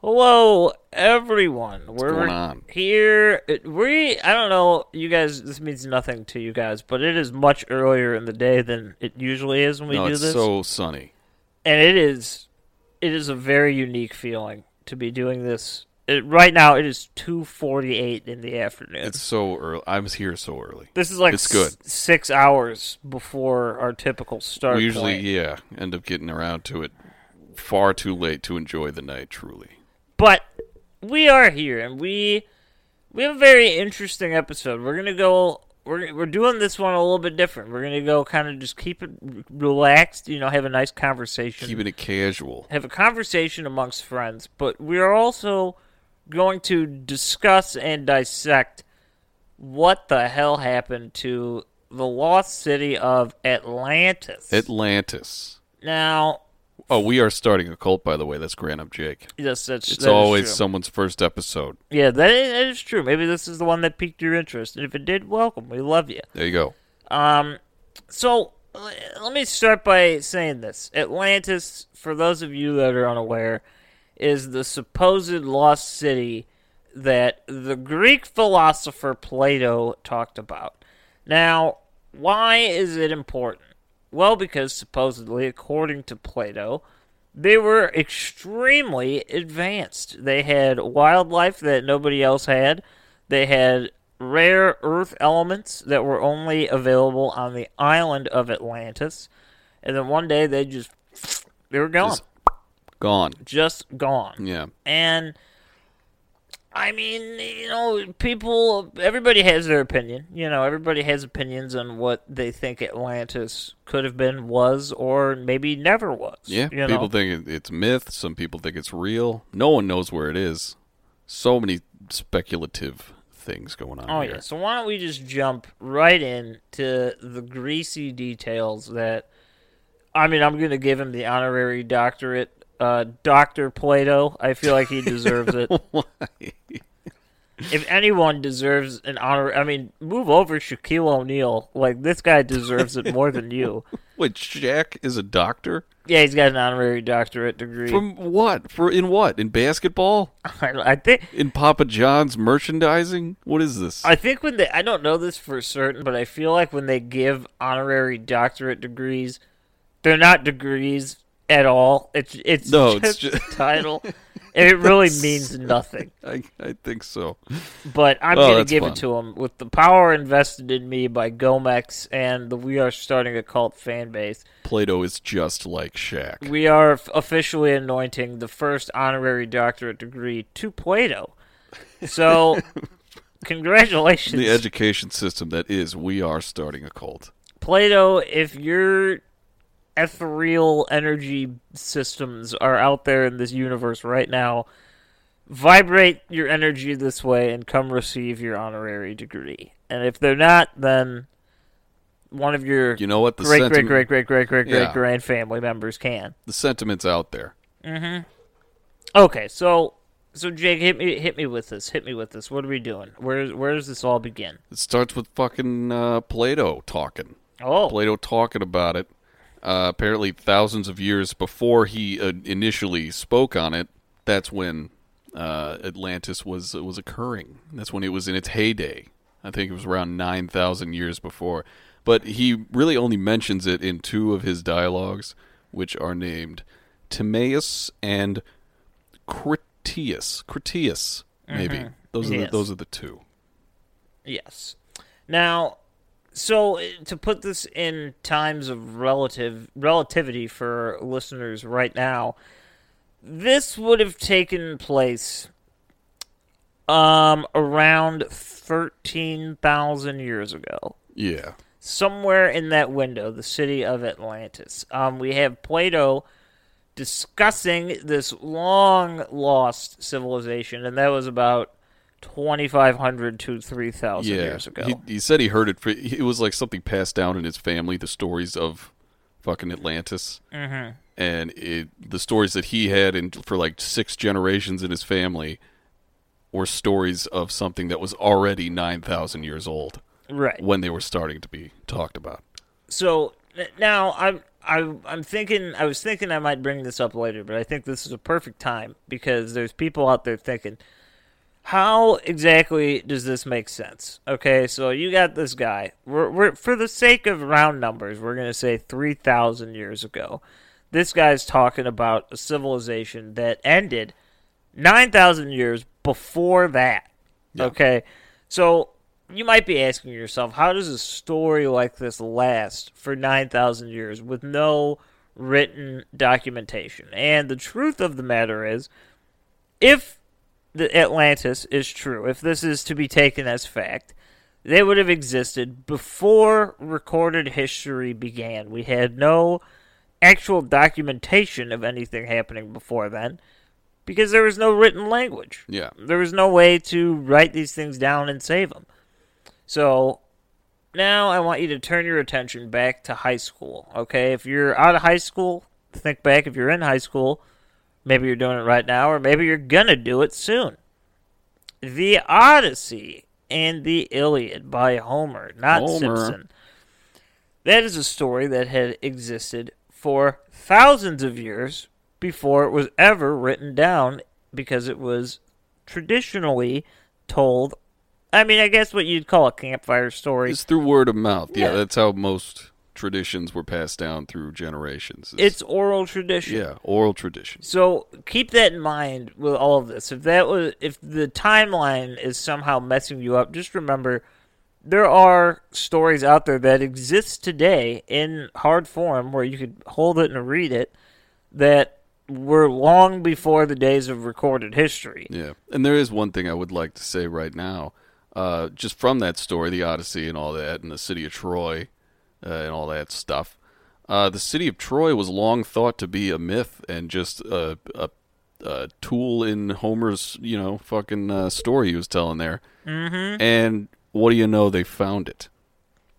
Hello, everyone. We're going on? here. it- We, I don't know, you guys. This means nothing to you guys, but it is much earlier in the day than it usually is when we do this. no, do it's this, so sunny. and it is, it is a very unique feeling to be doing this. It, right now, it is two forty-eight in the afternoon. It's so early. I was here so early. this is like it's good. s- six hours before our typical start. We usually, point. yeah, end up getting around to it far too late to enjoy the night. Truly, But we are here, and we we have a very interesting episode. We're gonna go. We're we're doing this one a little bit different. We're gonna go kind of just keep it relaxed. You know, have a nice conversation. keeping it casual. have a conversation amongst friends. But we are also going to discuss and dissect what the hell happened to the lost city of Atlantis. Atlantis. now, Oh, we are starting a cult, by the way. That's Grant up Jake. yes, that's It's that is always true. someone's first episode. Yeah, that is, that is true. Maybe this is the one that piqued your interest, and if it did, welcome. We love you. There you go. Um, so l- let me start by saying this: Atlantis, for those of you that are unaware, is the supposed lost city that the Greek philosopher Plato talked about. Now, why is it important? Well, because supposedly, according to Plato, they were extremely advanced. They had wildlife that nobody else had. They had rare earth elements that were only available on the island of Atlantis. And then one day they just they were gone. Just- Gone. Just gone. Yeah. And I mean, you know, people, everybody has their opinion. You know, everybody has opinions on what they think Atlantis could have been, was, or maybe never was. Yeah. people know? think it's myth. Some people think it's real. No one knows where it is. So many speculative things going on Oh here. yeah. So why don't we just jump right in to the greasy details that I mean, I'm going to give him the honorary doctorate uh Dr. Plato. I feel like he deserves it. if anyone deserves an honor, I mean, move over Shaquille O'Neal. Like this guy deserves it more than you. Wait, Shaq is a doctor? Yeah, he's got an honorary doctorate degree. From what? For in what? In basketball? I, I think In Papa John's merchandising? What is this? I think when they I don't know this for certain, but I feel like when they give honorary doctorate degrees, they're not degrees at all. It's it's No, just it's a ju- title. and it really means nothing. I, I think so. But I'm Oh, going to give fun. it to him with the power invested in me by Gomex and the We Are Starting a Cult fan base. Plato is just like Shaq. We are officially anointing the first honorary doctorate degree to Plato. So, congratulations. The education system that is, we are starting a cult. Plato, if your ethereal energy systems are out there in this universe right now, vibrate your energy this way and come receive your honorary degree. And if they're not, then one of your You know what? The great, great, sentiment- great, great, great, great, great, Yeah. grand family members can. The sentiment's out there. Mm-hmm. Okay, so so Jake, hit me hit me with this. Hit me with this. What are we doing? Where where does this all begin? It starts with fucking uh, Plato talking. Oh, Plato talking about it. Uh, apparently, thousands of years before he uh, initially spoke on it, that's when uh, Atlantis was was occurring. That's when it was in its heyday. I think it was around nine thousand years before. But he really only mentions it in two of his dialogues, which are named Timaeus and Critias. Critias, maybe. Those are Yes. the, those are the two. Yes. Now, so uh, to put this in times of relative relativity for listeners right now, this would have taken place um around 13,000 years ago. Yeah. Somewhere in that window, the city of Atlantis. Um we have Plato discussing this long lost civilization and that was about 2500 to 3000 yeah. years ago. He, he said he heard it. It was like something passed down in his family. The stories of fucking Atlantis, mm-hmm. and it, the stories that he had in for like six generations in his family were stories of something that was already nine thousand years old right. when they were starting to be talked about. So now I'm I, I'm thinking I was thinking I might bring this up later, but I think this is a perfect time because there's people out there thinking, how exactly does this make sense? Okay, so you got this guy. We're, we're for the sake of round numbers, we're gonna say three thousand years ago. This guy's talking about a civilization that ended nine thousand years before that. Okay, so you might be asking yourself, how does a story like this last for 9,000 years with no written documentation? And the truth of the matter is, if the Atlantis is true, if this is to be taken as fact, they would have existed before recorded history began. We had no actual documentation of anything happening before then because there was no written language. Yeah. There was no way to write these things down and save them. So now I want you to turn your attention back to high school. Okay, if you're out of high school, think back. If you're in high school, maybe you're doing it right now, or maybe you're gonna do it soon. The Odyssey and the Iliad by Homer, not Homer. Simpson. That is a story that had existed for thousands of years before it was ever written down because it was traditionally told. I mean, I guess what you'd call a campfire story. It's through word of mouth. Yeah, Yeah. that's how most traditions were passed down through generations. It's oral tradition. yeah, oral tradition. So keep that in mind with all of this. If that was, if the timeline is somehow messing you up, just remember there are stories out there that exist today in hard form where you could hold it and read it that were long before the days of recorded history. Yeah, and there is one thing I would like to say right now, uh, just from that story, the Odyssey and all that, and the city of Troy, uh, and all that stuff. Uh, the city of Troy was long thought to be a myth and just a, a, a tool in Homer's, you know, fucking uh, story he was telling there. Mm-hmm. And what do you know? They found it.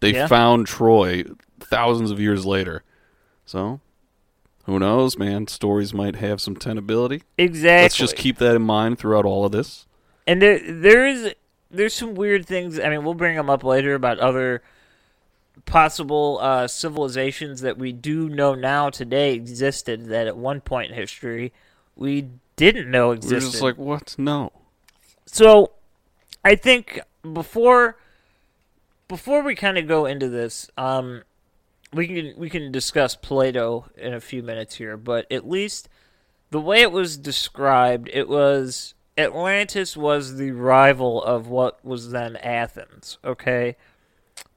They Yeah. found Troy thousands of years later. So, who knows, man? Stories might have some tenability. Exactly. Let's just keep that in mind throughout all of this. And there, there is, there's some weird things. I mean, we'll bring them up later about other possible uh, civilizations that we do know now today existed that at one point in history we didn't know We're existed. just like, what? No. So, I think before before we kind of go into this, um, we can we can discuss Plato in a few minutes here, but at least the way it was described, it was Atlantis was the rival of what was then Athens, okay?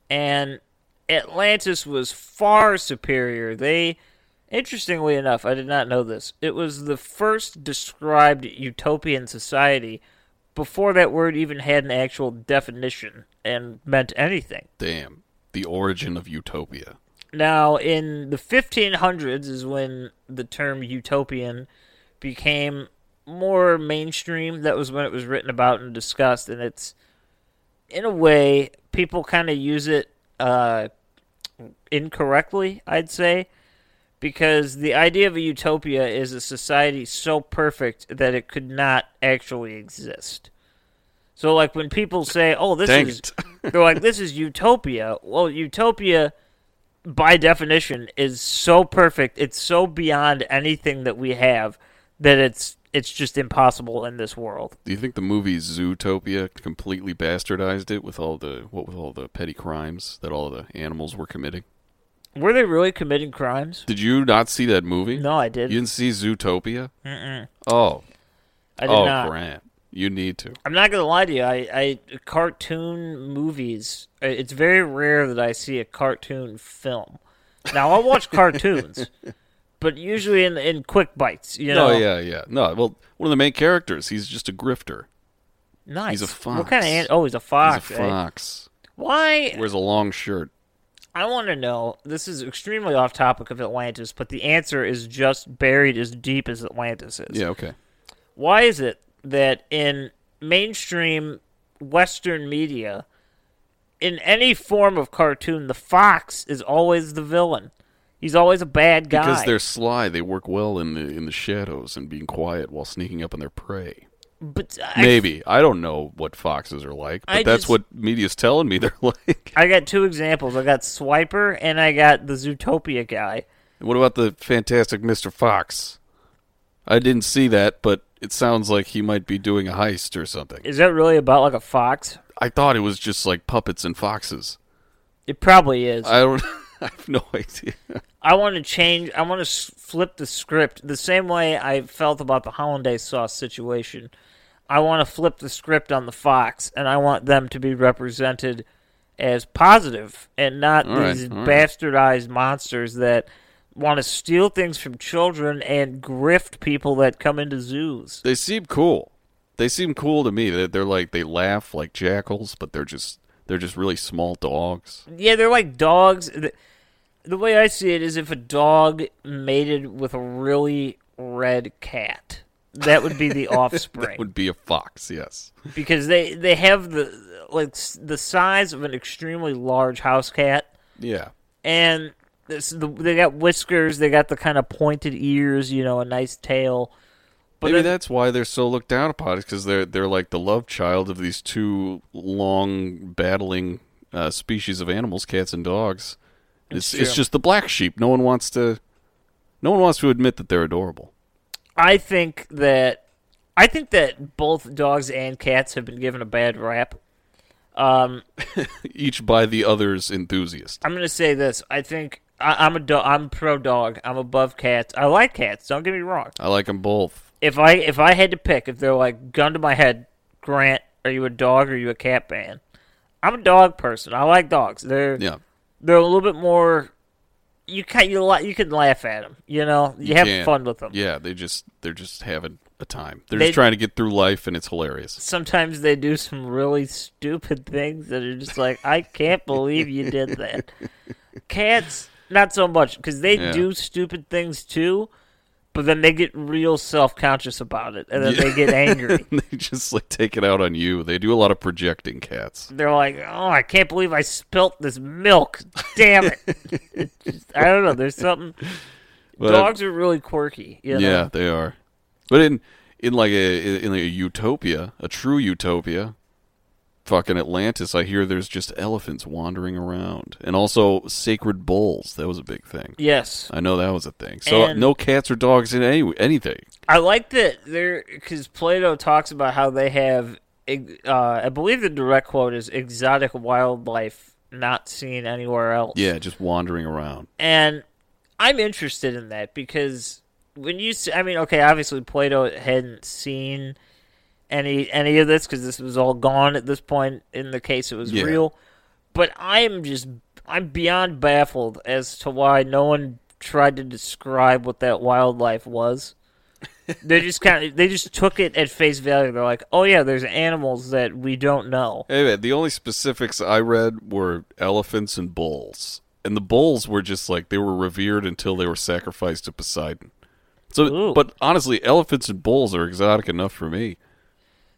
And Atlantis was far superior. They interestingly enough, I did not know this. It was the first described utopian society before that word even had an actual definition and meant anything. Damn. The origin of utopia. Now, in the 1500s is when the term utopian became more mainstream. That was when it was written about and discussed, and it's in a way people kind of use it uh, incorrectly. I'd say because the idea of a utopia is a society so perfect that it could not actually exist. So, like when people say, "Oh, this Dang is," they're like, "This is utopia." Well, utopia, by definition, is so perfect; it's so beyond anything that we have that it's it's just impossible in this world. Do you think the movie Zootopia completely bastardized it with all the what with all the petty crimes that all the animals were committing? Were they really committing crimes? Did you not see that movie? No, I did. You didn't see Zootopia? Mm-mm. Oh, I did oh, not. Grant, you need to. I'm not gonna lie to you. I, I cartoon movies. uh, It's very rare that I see a cartoon film. Now I'll watch cartoons, but usually in in quick bites. You know. No, yeah, yeah. No, well, one of the main characters, he's just a grifter. Nice. He's a fox. What kind of? An- oh, he's a fox. he's a eh? fox. Why? Wears a long shirt. I want to know. This is extremely off topic of Atlantis, but the answer is just buried as deep as Atlantis is. Yeah, okay. Why is it that in mainstream Western media, in any form of cartoon, the fox is always the villain? He's always a bad guy. Because they're sly, they work well in the in the shadows and being quiet while sneaking up on their prey. But I, Maybe I don't know what foxes are like, but I that's just- what media's telling me they're like. I got two examples. I got Swiper and I got the Zootopia guy. what about the fantastic Mr. Fox? I didn't see that, but it sounds like he might be doing a heist or something. Is that really about like a fox? I thought it was just like puppets and foxes. It probably is. I don't. I have no idea. I want to change. I want to flip the script the same way I felt about the hollandaise sauce situation. I want to flip the script on the Fox, and I want them to be represented as positive and not All right, these right. bastardized monsters that want to steal things from children and grift people that come into zoos. They seem cool. They seem cool to me. They're, they're like they laugh like jackals, but they're just they're just really small dogs. Yeah, they're like dogs. The, way I see it is if a dog mated with a really red cat. That would be the offspring. That would be a fox. Yes. because they they have the like the size of an extremely large house cat, Yeah. and this, the, they got whiskers, they got the kind of pointed ears, you know, a nice tail. But Maybe then- that's why they're so looked down upon. Is because they're they're like the love child of these two long battling uh, species of animals, cats and dogs. It's It's it's just the black sheep. No one wants to. No one wants to admit that they're adorable. I think that I think that both dogs and cats have been given a bad rap. Um, Each by the other's enthusiast. I'm gonna say this. I think I, I'm a do- I'm pro dog. I'm above cats. I like cats. Don't get me wrong. I like them both. If I if I had to pick, if they're like gun to my head, Grant, are you a dog or are you a cat man? I'm a dog person. I like dogs. They're Yeah. They're a little bit more. You can you la- you can laugh at them. You know, you, have can. fun with them. Yeah, they just they're just having a time. They're They- just trying to get through life, and it's hilarious. Sometimes they do some really stupid things that are just like, I can't believe you did that. Cats, not so much because they Yeah. do stupid things too, but then they get real self conscious about it, and then they get angry. they just like take it out on you. They do a lot of projecting cats. They're like, "Oh, I can't believe I spilt this milk! Damn it!" Just- I don't know. There's something. But- Dogs are really quirky. You know? Yeah, they are. But in in like a in like a utopia, a true utopia, fucking Atlantis, I hear there's just elephants wandering around, and also sacred bulls. That was a big thing. Yes, I know that was a thing. So And- no cats or dogs in any anything. I like that there because Plato talks about how they have. Uh, I believe the direct quote is exotic wildlife not seen anywhere else. Yeah, just wandering around. and I'm interested in that because when you, I mean, okay, obviously Plato hadn't seen any any of this because this was all gone at this point. In the case, it was Yeah. real, but I'm just I'm beyond baffled as to why no one tried to describe what that wildlife was. they just kind of they just took it at face value. They're like, oh yeah, there's animals that we don't know. Man, the only specifics I read were elephants and bulls, and the bulls were just like they were revered until they were sacrificed to Poseidon. So, Ooh. but honestly, elephants and bulls are exotic enough for me.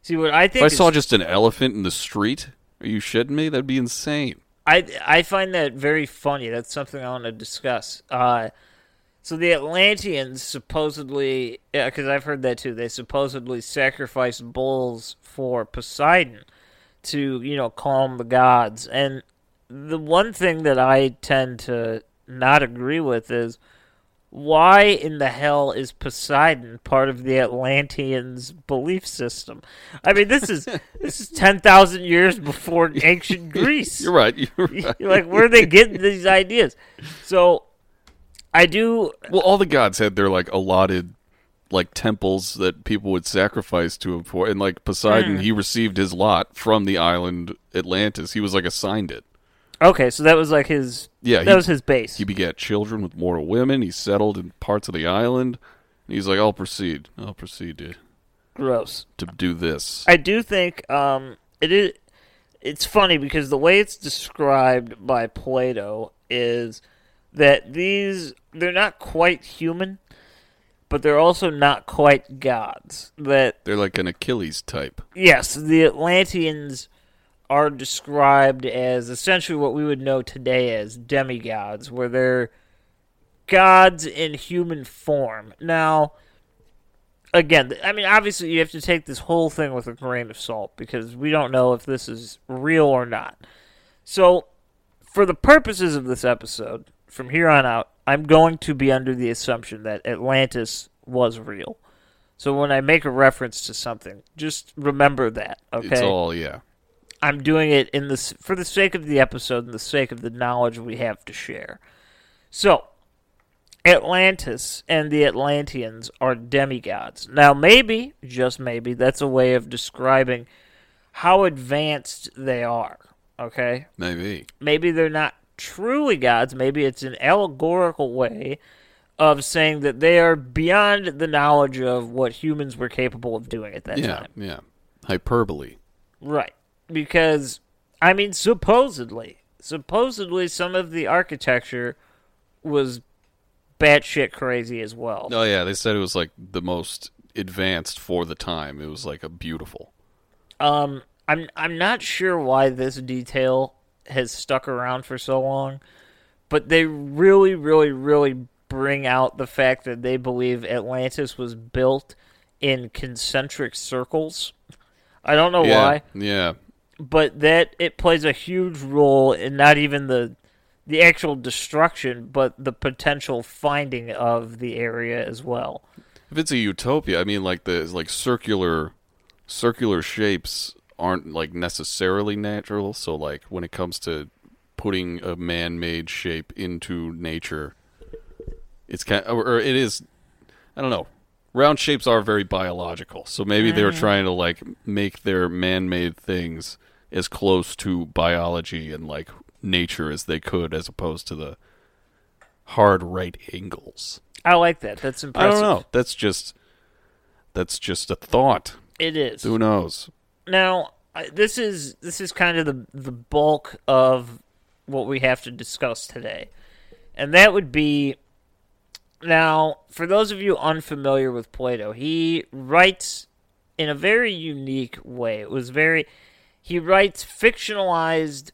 See what I think. If. I saw just an elephant in the street, are you shitting me? That'd be insane. I I find that very funny. That's something I want to discuss. Uh, So the Atlanteans supposedly, because I've heard that too, they supposedly sacrificed bulls for Poseidon to, you know, calm the gods. And the one thing that I tend to not agree with is why in the hell is Poseidon part of the Atlanteans' belief system? I mean, this is this is ten thousand years before ancient Greece. You're right. You're right. like, where are they getting these ideas? So, I do. Well, all the gods had their like allotted like temples that people would sacrifice to him for, and like. Poseidon, hmm. he received his lot from the island Atlantis. He was like assigned it. Okay, so that was like his. Yeah, that he- was his base. He begat children with mortal women. He settled in parts of the island. He's like, "I'll proceed. I'll proceed to Gross. to do this." I do think um, it is. It's funny because the way it's described by Plato is that these they're not quite human, but they're also not quite gods. That They're like an Achilles type. yes, the Atlanteans are described as essentially what we would know today as demigods, where they're gods in human form. Now, again, I mean, obviously, you have to take this whole thing with a grain of salt because we don't know if this is real or not. So, for the purposes of this episode, from here on out, I'm going to be under the assumption that Atlantis was real. So when I make a reference to something, just remember that, okay? It's all yeah. I'm doing it in the s- for the sake of the episode and the sake of the knowledge we have to share. So, Atlantis and the Atlanteans are demigods. Now, maybe, just maybe, that's a way of describing how advanced they are. Okay? Maybe. Maybe they're not truly gods. Maybe it's an allegorical way of saying that they are beyond the knowledge of what humans were capable of doing at that Yeah, time. yeah. Hyperbole. Right. Because, I mean, supposedly, supposedly some of the architecture was batshit crazy as well. Oh yeah, they said it was like the most advanced for the time. It was like a beautiful. Um, I'm I'm not sure why this detail has stuck around for so long, but they really, really, really bring out the fact that they believe Atlantis was built in concentric circles. I don't know yeah, why. Yeah. But that it plays a huge role in not even the the actual destruction, but the potential finding of the area as well. If it's a utopia, I mean like the like circular circular shapes aren't like necessarily natural, so like when it comes to putting a man-made shape into nature, it's kind or, or it is I don't know. Round shapes are very biological, so maybe they were mm. trying to like make their man-made things as close to biology and like nature as they could, as opposed to the hard right angles. I like that. That's impressive. I don't know. That's just that's just a thought. It is. Who knows? Now, this is this is kind of the the bulk of what we have to discuss today, and that would be. Now, for those of you unfamiliar with Plato, he writes in a very unique way. It was very. He writes fictionalized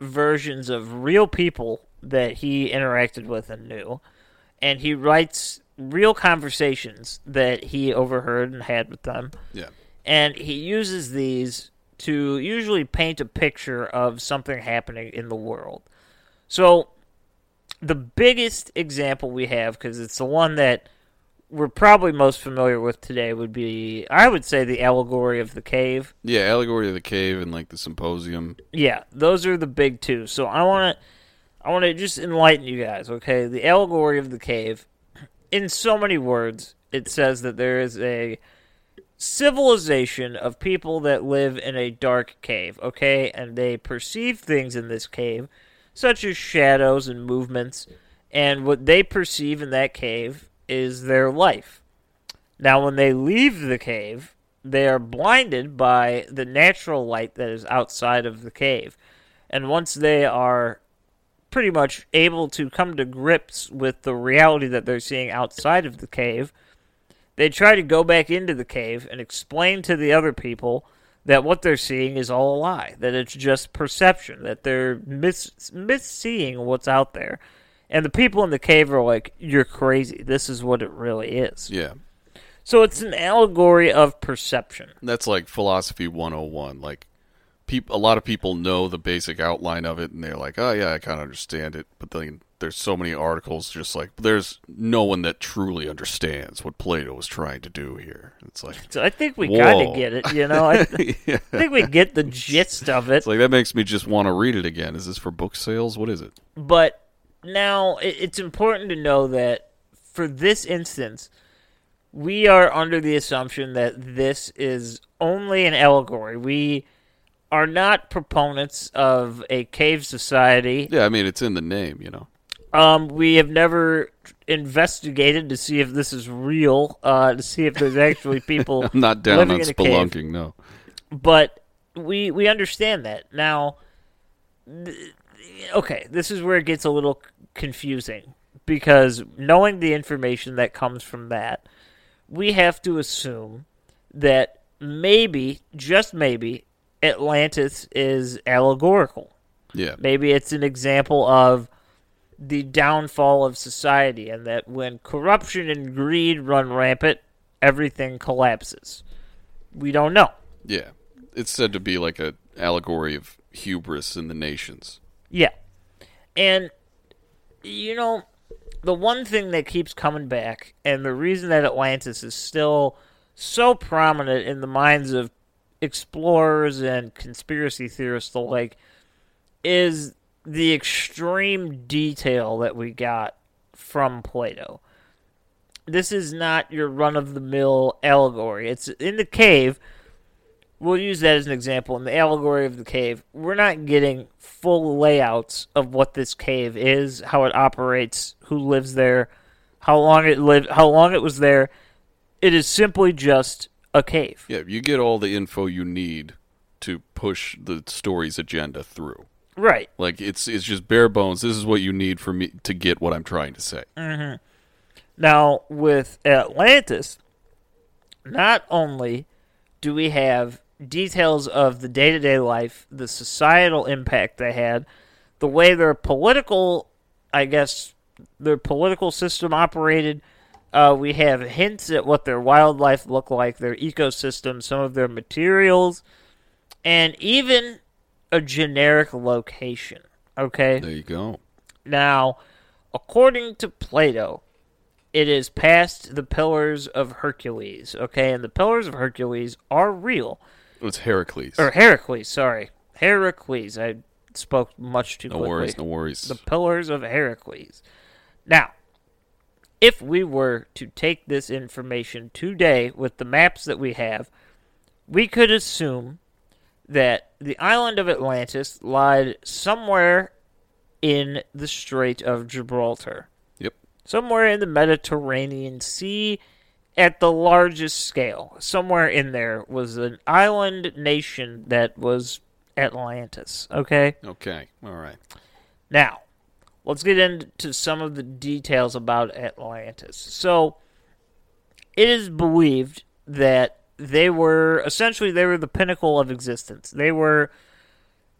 versions of real people that he interacted with and knew, and he writes real conversations that he overheard and had with them Yeah. and he uses these to usually paint a picture of something happening in the world. So, the biggest example we have, because it's the one that we're probably most familiar with today, would be, I would say, the allegory of the cave. Yeah, allegory of the cave and like the symposium. Yeah, those are the big two. So I want to, I want to just enlighten you guys. Okay, the allegory of the cave. In so many words, it says that there is a civilization of people that live in a dark cave. Okay, and they perceive things in this cave, such as shadows and movements, and what they perceive in that cave is their life. Now, when they leave the cave, they are blinded by the natural light that is outside of the cave. And once they are pretty much able to come to grips with the reality that they're seeing outside of the cave, they try to go back into the cave and explain to the other people that what they're seeing is all a lie, that it's just perception, that they're mis- misseeing what's out there. And the people in the cave are like, "You're crazy. This is what it really is." Yeah. So it's an allegory of perception. That's like philosophy 101. Like peop- a lot of people know the basic outline of it and they're like, "Oh yeah, I kind of understand it." But then there's so many articles just like there's no one that truly understands what Plato was trying to do here. It's like So I think we kind of get it. You know, I, yeah. I think we get the gist of it. It's like that makes me just want to read it again. Is this for book sales? What is it? But now it- it's important to know that for this instance, we are under the assumption that this is only an allegory. We are not proponents of a cave society. Yeah, I mean it's in the name, you know. Um, we have never investigated to see if this is real, uh, to see if there's actually people I'm not down on in a cave. spelunking, no. but we we understand that now. th- Okay, this is where it gets a little confusing because knowing the information that comes from that, we have to assume that maybe, just maybe, Atlantis is allegorical. Yeah. Maybe it's an example of the downfall of society, and that when corruption and greed run rampant, everything collapses. We don't know. Yeah. It's said to be like a allegory of hubris in the nations. Yeah. And, you know, the one thing that keeps coming back, and the reason that Atlantis is still so prominent in the minds of explorers and conspiracy theorists alike, is the extreme detail that we got from Plato. This is not your run of the mill allegory. It's in the cave we'll use that as an example in the allegory of the cave we're not getting full layouts of what this cave is how it operates who lives there how long it lived how long it was there it is simply just a cave Yeah, you get all the info you need to push the story's agenda through. Right Like it's it's just bare bones. This is what you need for me to get what I'm trying to say. now with atlantis not only do we have details of the day-to-day life the societal impact they had the way their political i guess their political system operated uh, we have hints at what their wildlife looked like their ecosystem some of their materials and even a generic location okay There you go. now, according to Plato, it is past the Pillars of Hercules, okay? And the Pillars of Hercules are real. It's Heracles. Or Heracles, sorry. Heracles. I spoke much too no quickly. worries, no worries. The Pillars of Heracles. Now, if we were to take this information today with the maps that we have, we could assume that the island of Atlantis lied somewhere in the Strait of Gibraltar, yep. somewhere in the Mediterranean Sea at the largest scale. Somewhere in there was an island nation that was Atlantis, okay? Okay. All right. Now, let's get into some of the details about Atlantis. So, it is believed that they were essentially they were the pinnacle of existence. They were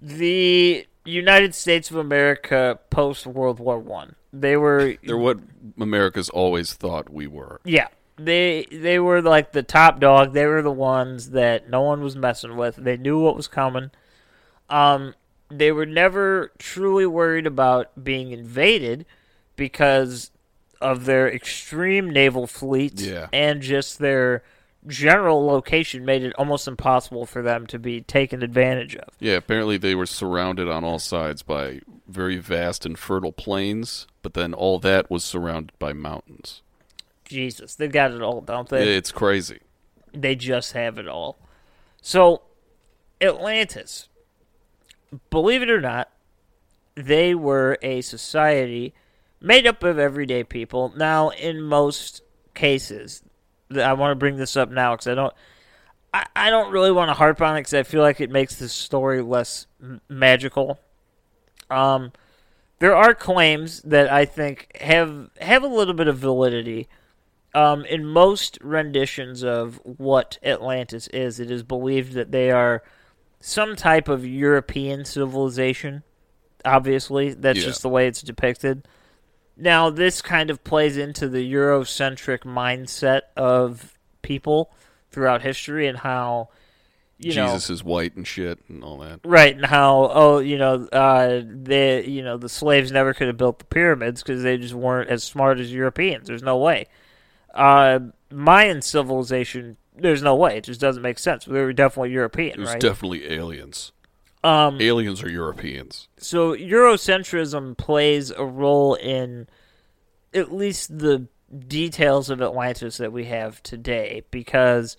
the United States of America post World War One. They were They're what America's always thought we were. yeah. They they were like the top dog. They were the ones that no one was messing with. They knew what was coming. Um, they were never truly worried about being invaded because of their extreme naval fleet Yeah. and just their general location made it almost impossible for them to be taken advantage of. Yeah, apparently they were surrounded on all sides by very vast and fertile plains, but then all that was surrounded by mountains. Jesus, they got it all, don't they? It's crazy. They just have it all. So, Atlantis, believe it or not, they were a society made up of everyday people. Now, in most cases, I want to bring this up now because I don't. I, I don't really want to harp on it because I feel like it makes the story less m- magical. Um, there are claims that I think have have a little bit of validity. Um, in most renditions of what Atlantis is, it is believed that they are some type of European civilization. Obviously, that's Yeah. just the way it's depicted. Now, this kind of plays into the Eurocentric mindset of people throughout history and how, you know, Jesus is white and shit and all that. Right, and how oh you know uh, they you know the slaves never could have built the pyramids because they just weren't as smart as Europeans. There's no way. Uh, Mayan civilization, there's no way. It just doesn't make sense. They were definitely European, It was right? definitely aliens. Um, Aliens are Europeans. so Eurocentrism plays a role in at least the details of Atlantis that we have today because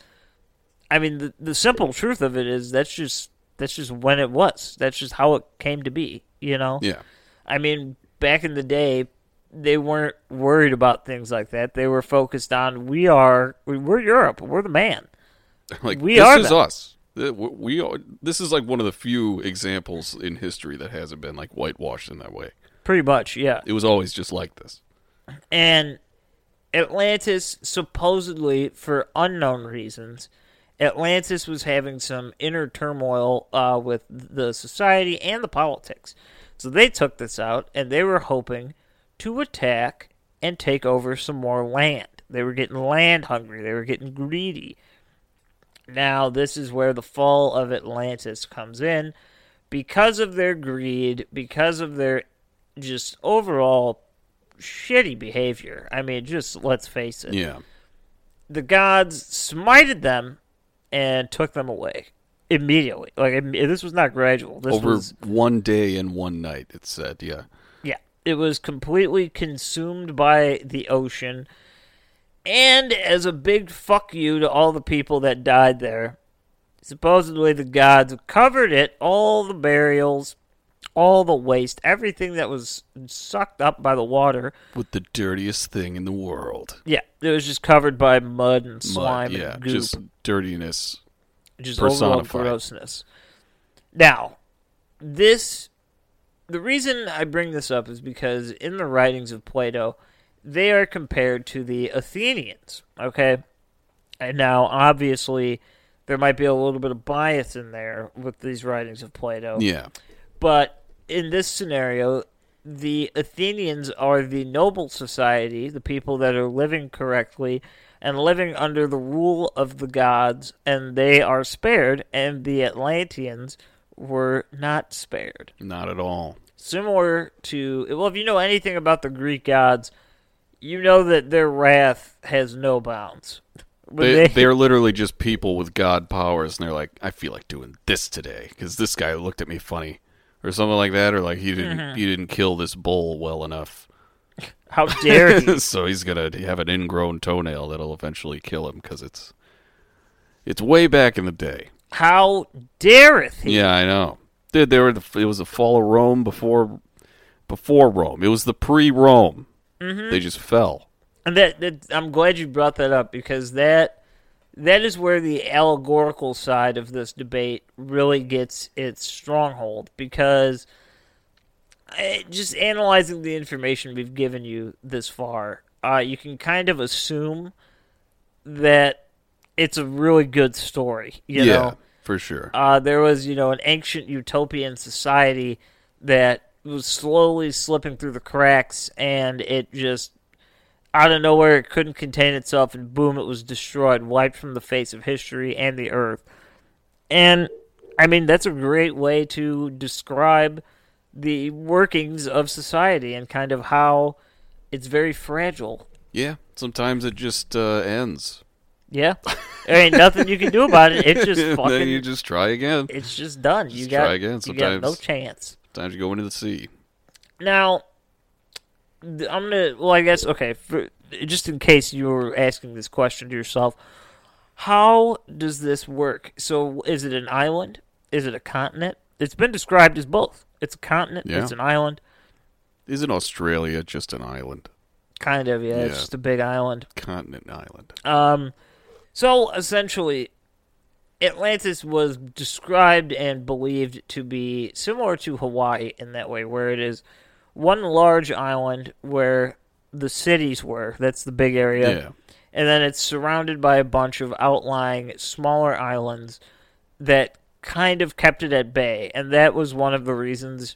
I mean the the simple truth of it is that's just that's just when it was. That's just how it came to be, you know? Yeah. I mean, back in the day they weren't worried about things like that. They were focused on we are we- we're Europe. We're the man. Like We this are is them. us. We we are, this is like one of the few examples in history that hasn't been like whitewashed in that way. Pretty much, yeah. It was always just like this. And Atlantis, supposedly for unknown reasons, Atlantis was having some inner turmoil uh, with the society and the politics. So they took this out, and they were hoping to attack and take over some more land. They were getting land hungry, they were getting greedy. Now, this is where the fall of Atlantis comes in. Because of their greed, because of their just overall shitty behavior. I mean, just let's face it. Yeah. The gods smited them and took them away immediately. Like it, this was not gradual. This Over was one day and one night, it said. Yeah. yeah. It was completely consumed by the ocean. And as a big fuck you to all the people that died there, supposedly the gods covered it, all the burials, all the waste, everything that was sucked up by the water. With the dirtiest thing in the world. Yeah, it was just covered by mud and Mud, slime yeah. and goop, Just dirtiness. just personified. grossness. Now, this the reason I bring this up is because in the writings of Plato, they are compared to the Athenians. Okay, and now obviously there might be a little bit of bias in there with these writings of Plato. Yeah. But in this scenario, the Athenians are the noble society, the people that are living correctly and living under the rule of the gods, and they are spared, and the Atlanteans were not spared. Not at all. Similar to, well, if you know anything about the Greek gods, you know that their wrath has no bounds. When They, they're literally just people with god powers, and they're like, I feel like doing this today because this guy looked at me funny, or something like that, or like he didn't Mm-hmm. he didn't kill this bull well enough, how dare he? so he's gonna have an ingrown toenail that'll eventually kill him because it's it's way back in the day. How dareth he? Yeah, I know. Dude, they were the, it was the fall of Rome before before Rome. It was the pre-Rome. Mm-hmm. They just fell. And that, that I'm glad you brought that up because that that is where the allegorical side of this debate really gets its stronghold because eh, just analyzing the information we've given you this far, uh, you can kind of assume that it's a really good story. You yeah, know, for sure. uh, there was, you know, an ancient utopian society that was slowly slipping through the cracks, and it just out of nowhere it couldn't contain itself, and boom, it was destroyed, wiped from the face of history and the earth. And I mean, that's a great way to describe the workings of society and kind of how it's very fragile. yeah, sometimes it just uh, ends. Yeah, there ain't nothing you can do about it. It's just fucking. then you just try again. it's just done. you Just got try again you got no chance. Sometimes you go into the sea. Now, I'm gonna. Well, I guess okay. For, just in case you were asking this question to yourself, how does this work? So, is it an island? Is it a continent? It's been described as both. It's a continent. Yeah. It's an island. Isn't Australia just an island? Kind of. Yeah, It's Yeah. just a big island. Continent island. Um, so essentially, Atlantis was described and believed to be similar to Hawaii in that way, where it is one large island where the cities were. That's the big area. Yeah. And then it's surrounded by a bunch of outlying smaller islands that kind of kept it at bay. And that was one of the reasons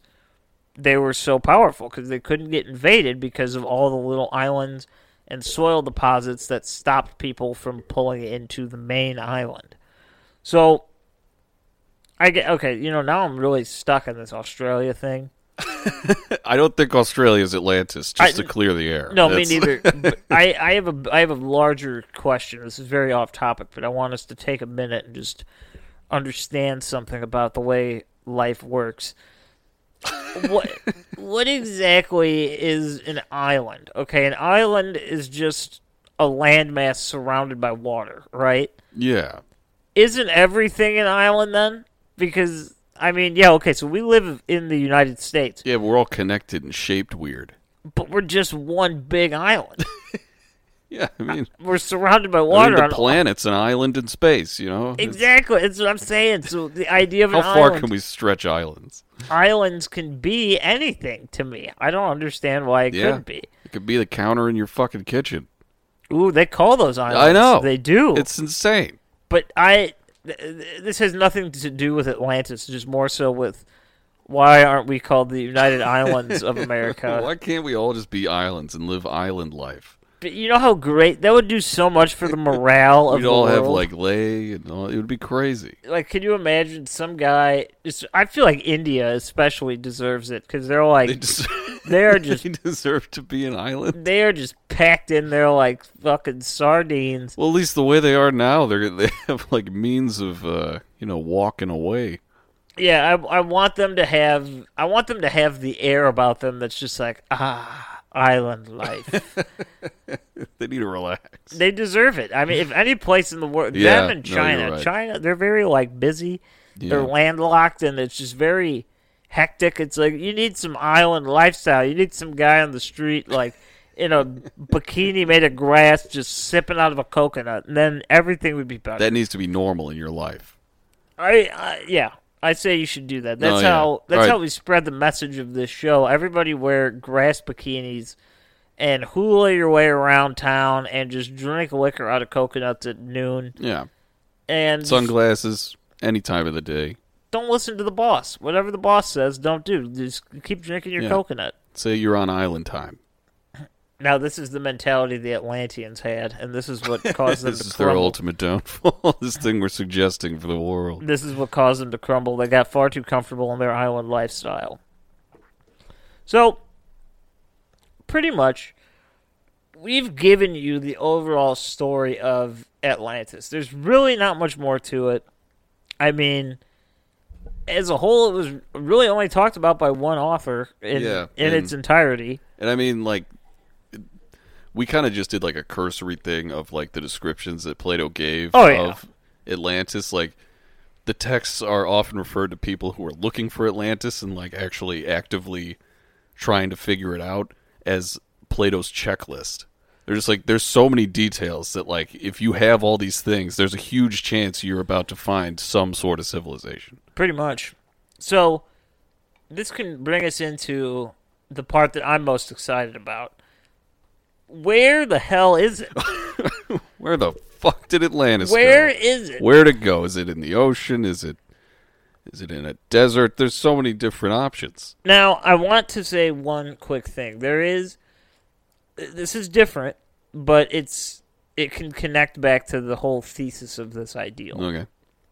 they were so powerful because they couldn't get invaded because of all the little islands and soil deposits that stopped people from pulling into the main island. So I get okay, you know, now I'm really stuck in this Australia thing. I don't think Australia is Atlantis, just I- to clear the air. No, That's- me neither. I, I have a I have a larger question. This is very off topic, but I want us to take a minute and just understand something about the way life works. what what exactly is an island? Okay, an island is just a landmass surrounded by water, right? yeah. Isn't everything an island then? Because I mean, yeah, okay, so we live in the United States, Yeah, we're all connected and shaped weird. but we're just one big island. Yeah, I mean, we're surrounded by I mean, water. the on planet's an island in space, you know? It's- Exactly, that's what I'm saying. So the idea of How an far island, can we stretch islands? islands can be anything to me. I don't understand why it Yeah. couldn't be. It could be the counter in your fucking kitchen. Ooh, they call those islands. I know. they do. It's insane. But I. th- th- This has nothing to do with Atlantis. Just more so with why aren't we called the United Islands of America? Why can't we all just be islands and live island life? But you know how great that would do so much for the morale of We'd the all have like lay and all. It would be crazy. like, can you imagine some guy? Just, I feel like India especially deserves it because they're like They just they're just they deserve to be an island. they are just packed in there like fucking sardines. Well, at least the way they are now, they they have like means of uh, you know walking away. Yeah, I I want them to have I want them to have the air about them that's just like ah island life. They need to relax. they deserve it. I mean, if any place in the world, Yeah, them and China, you're right. China, they're very like busy. They're landlocked and it's just very hectic. It's like you need some island lifestyle. You need some guy on the street like in a bikini made of grass just sipping out of a coconut and then everything would be better. That needs to be normal in your life. I, I yeah, I say you should do that. Oh, that's Oh, yeah. how that's Alright. how we spread the message of this show. Everybody wear grass bikinis and hula your way around town and just drink liquor out of coconuts at noon Yeah, and sunglasses any time of the day. Don't listen to the boss. Whatever the boss says, don't do. Just keep drinking your Yeah. coconut. Say you're on island time. Now this is the mentality the Atlanteans had, and this is what caused them This is their ultimate downfall. this thing we're suggesting for the world. This is what caused them to crumble. They got far too comfortable in their island lifestyle. So, pretty much, we've given you the overall story of Atlantis. There's really not much more to it. I mean, as a whole, it was really only talked about by one author in, Yeah, in and- its entirety. And I mean, like, we kind of just did like a cursory thing of like the descriptions that Plato gave Oh, yeah. of Atlantis. Like, the texts are often referred to people who are looking for Atlantis and like actually actively trying to figure it out as Plato's checklist. They're just like there's so many details that like if you have all these things, there's a huge chance you're about to find some sort of civilization. Pretty much. So, this can bring us into the part that I'm most excited about. Where the hell is it? Where the fuck did Atlantis Where go? is it? Where to go? Is it in the ocean? Is it is it in a desert? There's so many different options. Now, I want to say one quick thing. There is this is different, but it's it can connect back to the whole thesis of this ideal. Okay.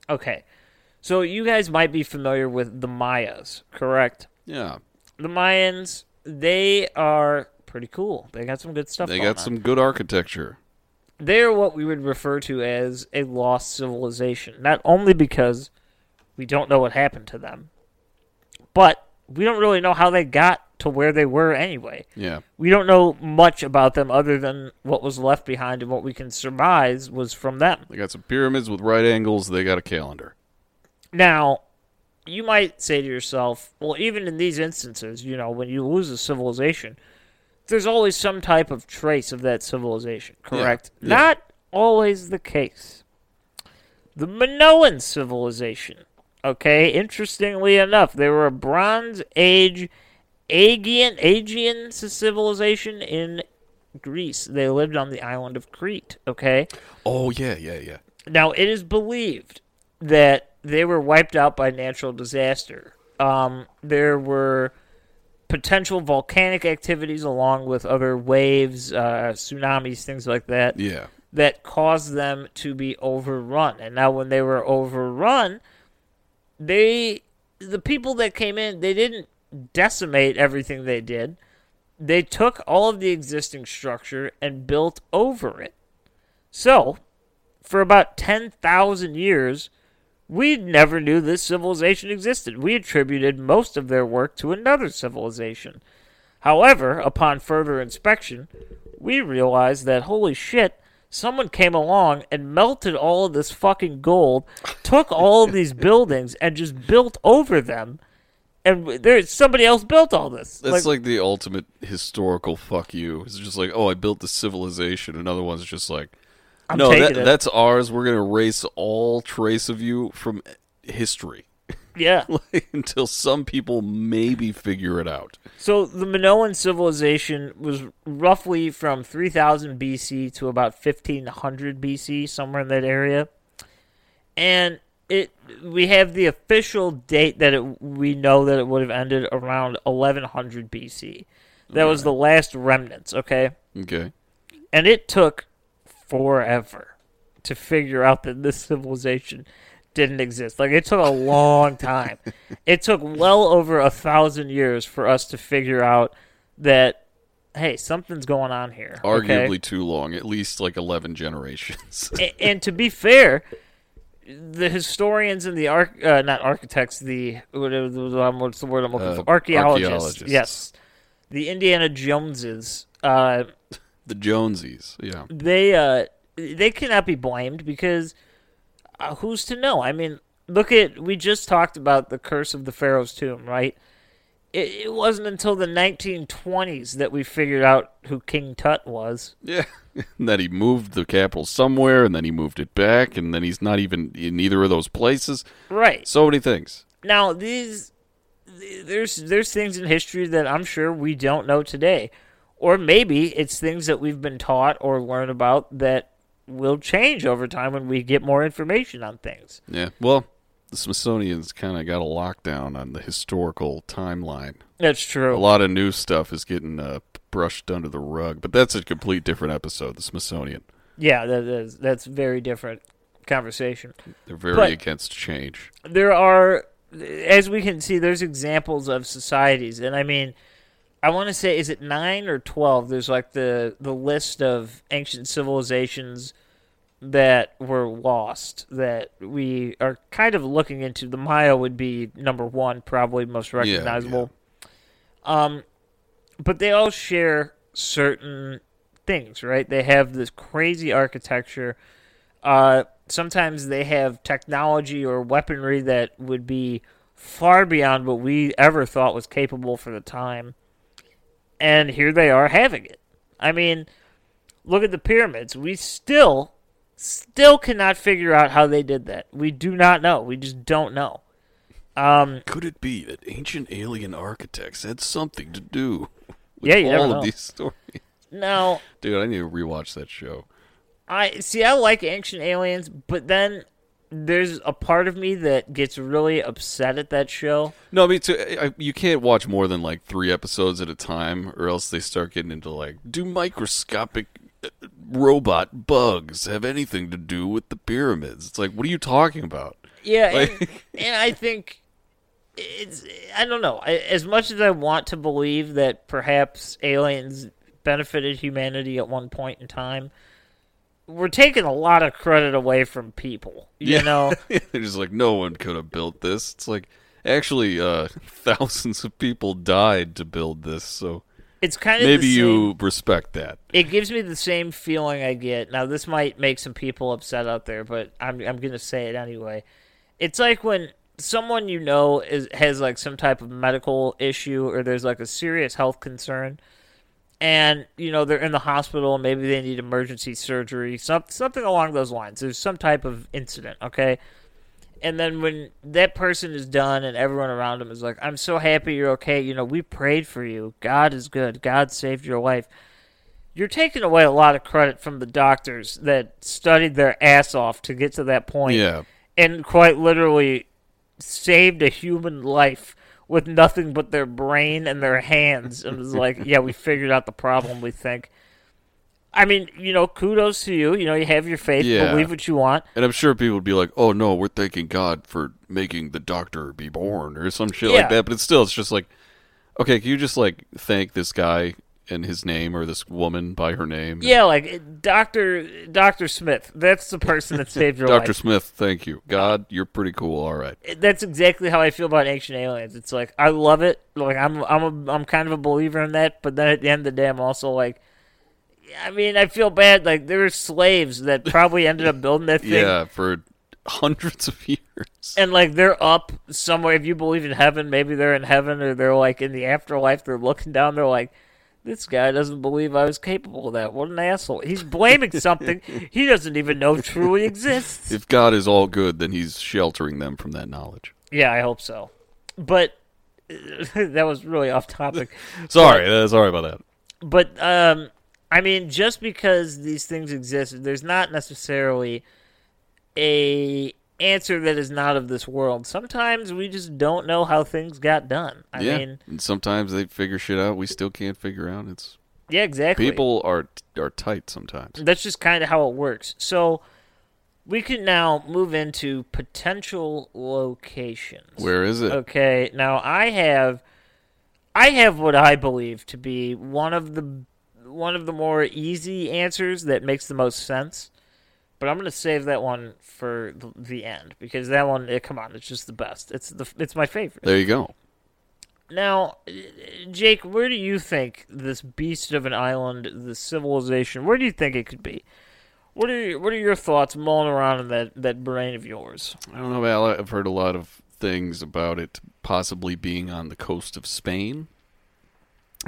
Okay. So you guys might be familiar with the Mayas, correct? Yeah. The Mayans, they are pretty cool. They got some good stuff They got on. some good architecture. they're what we would refer to as a lost civilization. Not only because we don't know what happened to them, but we don't really know how they got to where they were anyway. Yeah. We don't know much about them other than what was left behind and what we can surmise was from them. They got some pyramids with right angles. They got a calendar. Now, you might say to yourself, well, even in these instances, you know, when you lose a civilization, there's always some type of trace of that civilization, correct? Yeah. Not always the case. The Minoan civilization, okay, interestingly enough, they were a Bronze Age Aegean, Aegean civilization in Greece. They lived on the island of Crete, okay? Oh yeah, yeah, yeah. Now, it is believed that they were wiped out by natural disaster. Um, there were potential volcanic activities along with other waves, uh, tsunamis, things like that Yeah. that caused them to be overrun. And now when they were overrun, they the people that came in, they didn't decimate everything they did. They took all of the existing structure and built over it. So, for about 10,000 years, we never knew this civilization existed. We attributed most of their work to another civilization. However, upon further inspection, we realized that holy shit, someone came along and melted all of this fucking gold, took all of these buildings and just built over them. And there's somebody else built all this. That's like, the ultimate historical fuck you. It's just like, oh, I built the civilization. Another one's just like, I'm no, that, that's ours. We're gonna erase all trace of you from history yeah. until some people maybe figure it out. So the Minoan civilization was roughly from 3000 BC to about 1500 BC, somewhere in that area. And it we have the official date that it, we know that it would have ended around 1100 BC. That was the last remnants, okay? Okay. And it took forever to figure out that this civilization didn't exist. Like it took a long time. it took well over a thousand years for us to figure out that hey, something's going on here. okay? Arguably too long. At least like eleven generations. A- and to be fair, the historians and the arch uh, not architects, the what- what's the word I'm looking Uh, for? Archaeologists. archaeologists. Yes, the Indiana Joneses. Uh, the Jonesies. Yeah. they uh they cannot be blamed because uh, who's to know? I mean, look at we just talked about the curse of the Pharaoh's tomb, right? It, it wasn't until the 1920s that we figured out who King Tut was. Yeah. and then he moved the capital somewhere, and then he moved it back, and then he's not even in either of those places. Right. So many things. Now, these there's there's things in history that I'm sure we don't know today. Or maybe it's things that we've been taught or learned about that will change over time when we get more information on things. Yeah. Well, the Smithsonian's kind of got a lockdown on the historical timeline. That's true. A lot of new stuff is getting uh, brushed under the rug, but that's a complete different episode. The Smithsonian. Yeah, that is that's very different conversation. They're very But- against change. There are, as we can see, there's examples of societies, and I mean, I want to say, is it nine or twelve? There's like the the list of ancient civilizations that were lost that we are kind of looking into. The Maya would be number one, probably most Yeah, recognizable. Um, but they all share certain things, right? They have this crazy architecture. Uh, sometimes they have technology or weaponry that would be far beyond what we ever thought was capable for the time. And here they are having it. I mean, look at the pyramids. We still, still cannot figure out how they did that. We do not know. We just don't know. Um, Could it be that ancient alien architects had something to do Yeah, you never all know. of these stories? now, Dude, I need to rewatch that show. I see. I like Ancient Aliens, but then there's a part of me that gets really upset at that show. No, I mean, to, I, you can't watch more than like three episodes at a time, or else they start getting into like, do microscopic uh, robot bugs have anything to do with the pyramids? It's like, what are you talking about? Yeah, Like- and, and I think it's. I don't know. I, as much as I want to believe that perhaps aliens benefited humanity at one point in time, we're taking a lot of credit away from people. You know. They're just like, no one could have built this. It's like, actually, uh, thousands of people died to build this, so It's kind of maybe you respect that. it gives me the same feeling I get. Now this might make some people upset out there, but I'm I'm gonna say it anyway. It's like when someone you know is has like some type of medical issue or there's like a serious health concern and you know they're in the hospital maybe they need emergency surgery some, something along those lines. There's some type of incident okay? And then when that person is done and everyone around them is like i'm so happy you're okay you know we prayed for you. God is good. God saved your life. You're taking away a lot of credit from the doctors that studied their ass off to get to that point. Yeah. and quite literally saved a human life with nothing but their brain and their hands, and was like, "Yeah, we figured out the problem." We think. I mean, you know, kudos to you. You know, you have your faith, Yeah. believe what you want. And I'm sure people would be like, "Oh no, we're thanking God for making the doctor be born," or some shit Yeah. like that. But it's still, it's just like, okay, can you just like thank this guy and his name or this woman by her name? Yeah, like eh, Doctor Doctor Smith. That's the person that saved your Doctor life. Doctor Smith, thank you. God, you're pretty cool. All right. Eh, that's exactly how I feel about ancient aliens. It's like I love it. Like I'm I'm a, I'm kind of a believer in that, but then at the end of the day, I'm also like, I mean, I feel bad. Like there were slaves that probably ended up building that thing. Yeah, for hundreds of years. And like they're up somewhere. If you believe in heaven, maybe they're in heaven, or they're like in the afterlife. They're looking down. They're like, "This guy doesn't believe I was capable of that. What an asshole! He's blaming something he doesn't even know truly exists." If God is all good, then He's sheltering them from that knowledge. Yeah, I hope so. But that was really off topic. Sorry, uh, sorry about that. But um, I mean, just because these things exist, there's not necessarily a answer that is not of this world. Sometimes we just don't know how things got done. I yeah, mean, and sometimes they figure shit out we still can't figure out. It's yeah, exactly. people are are tight sometimes. That's just kind of how it works. So we can now move into potential locations. Where is it? Okay, now I have I have what I believe to be one of the one of the more easy answers that makes the most sense. But I'm going to save that one for the, end because that one, eh, come on, it's just the best. It's the it's my favorite. There you go. Now, Jake, where do you think this beast of an island, this civilization, where do you think it could be? What are your, what are your thoughts mulling around in that, that brain of yours? I don't know, Val. I've heard a lot of things about it possibly being on the coast of Spain,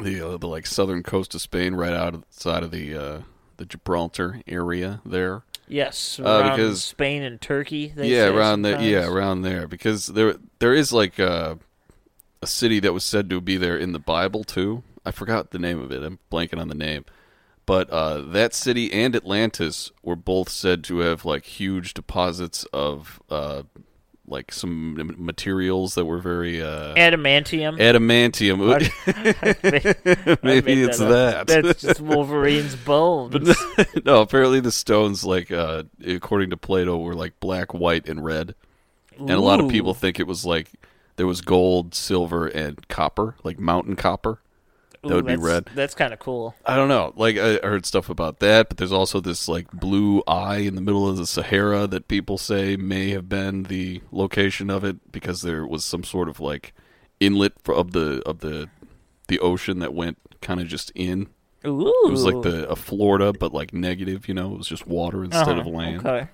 the uh, the like southern coast of Spain, right outside of the uh, the Gibraltar area there. Yes, Uh, around because- Spain and Turkey. Yeah, around there. Yeah, around there because there there is like a, a city that was said to be there in the Bible too. I forgot the name of it. I'm blanking on the name. But uh, that city and Atlantis were both said to have like huge deposits of uh, like some materials that were very uh, Adamantium. adamantium. Maybe it's that. that. That's just Wolverine's bones. But no, apparently the stones, like uh, according to Plato, were like black, white, and red. And a lot of people think it was like there was gold, silver, and copper, like mountain copper. That would be red. That's kind of cool. I don't know. Like I heard stuff about that, but there's also this like blue eye in the middle of the Sahara that people say may have been the location of it because there was some sort of like inlet of the of the the ocean that went kind of just in. Ooh. It was like the a Florida, but like negative. You know, it was just water instead of Uh-huh, land. Okay.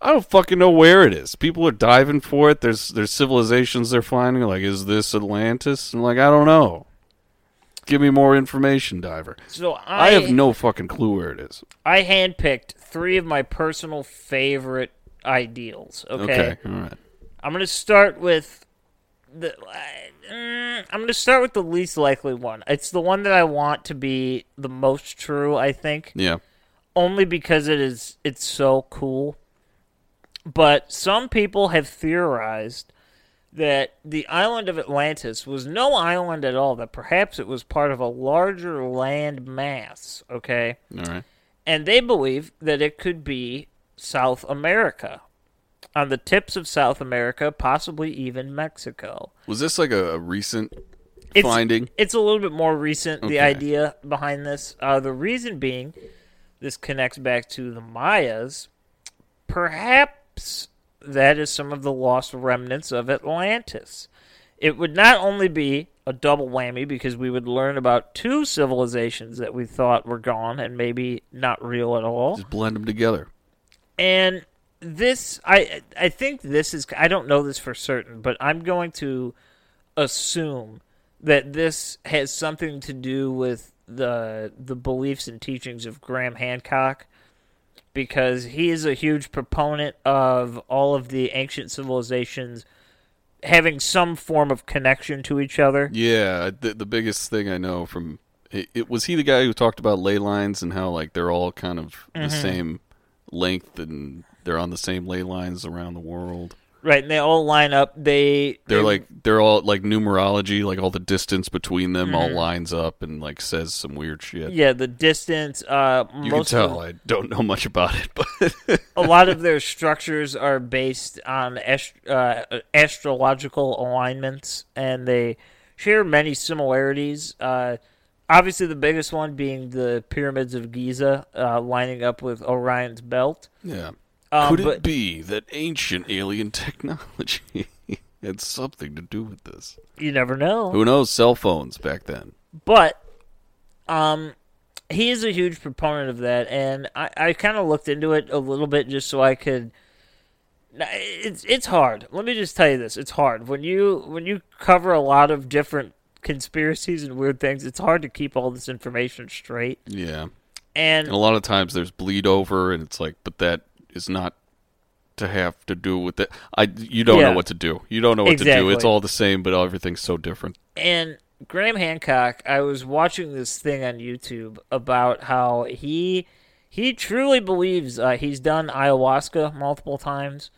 I don't fucking know where it is. People are diving for it. There's there's civilizations they're finding. Like, is this Atlantis? And like, I don't know. Give me more information, diver. So I, I have no fucking clue where it is. I handpicked three of my personal favorite ideals. Okay. all right. I'm gonna start with the. mm, I'm gonna start with the least likely one. It's the one that I want to be the most true. I think Yeah. only because it is. It's so cool. But some people have theorized that the island of Atlantis was no island at all. That perhaps it was part of a larger land mass. Okay All right. and they believe that it could be South America, on the tips of South America, possibly even Mexico. Was this like a, a recent It's, finding? It's a little bit more recent. The idea behind this, uh, the reason being, this connects back to the Mayas. Perhaps that is some of the lost remnants of Atlantis. It would not only be a double whammy because we would learn about two civilizations that we thought were gone and maybe not real at all. Just blend them together. And this, I I think this is. I don't know this for certain, but I'm going to assume that this has something to do with the the beliefs and teachings of Graham Hancock, because he is a huge proponent of all of the ancient civilizations having some form of connection to each other. Yeah, the, the biggest thing I know from it, it was he the guy who talked about ley lines and how like they're all kind of Mm-hmm. the same length and they're on the same ley lines around the world. Right, and they all line up. They They're they- like they're all like numerology, like all the distance between them all Mhm. lines up and like says some weird shit. yeah, the distance. Uh, you can most of tell I don't know much about it, but a lot of their structures are based on ast- uh, astrological alignments, and they share many similarities. Uh, obviously, the biggest one being the pyramids of Giza, uh, lining up with Orion's belt. yeah. Um, Could it but- be that ancient alien technology had something to do with this? You never know. Who knows? Cell phones back then. But um he is a huge proponent of that and I, I kind of looked into it a little bit just so I could it's it's hard. Let me just tell you this. It's hard. When you when you cover a lot of different conspiracies and weird things, it's hard to keep all this information straight. Yeah. And And a lot of times there's bleed over, and it's like, but that is not to have to do with it. I you don't Yeah. know what to do. You don't know what to do. It's all the same, but everything's so different. And Graham Hancock, I was watching this thing on YouTube about how he he truly believes uh, he's done ayahuasca multiple times,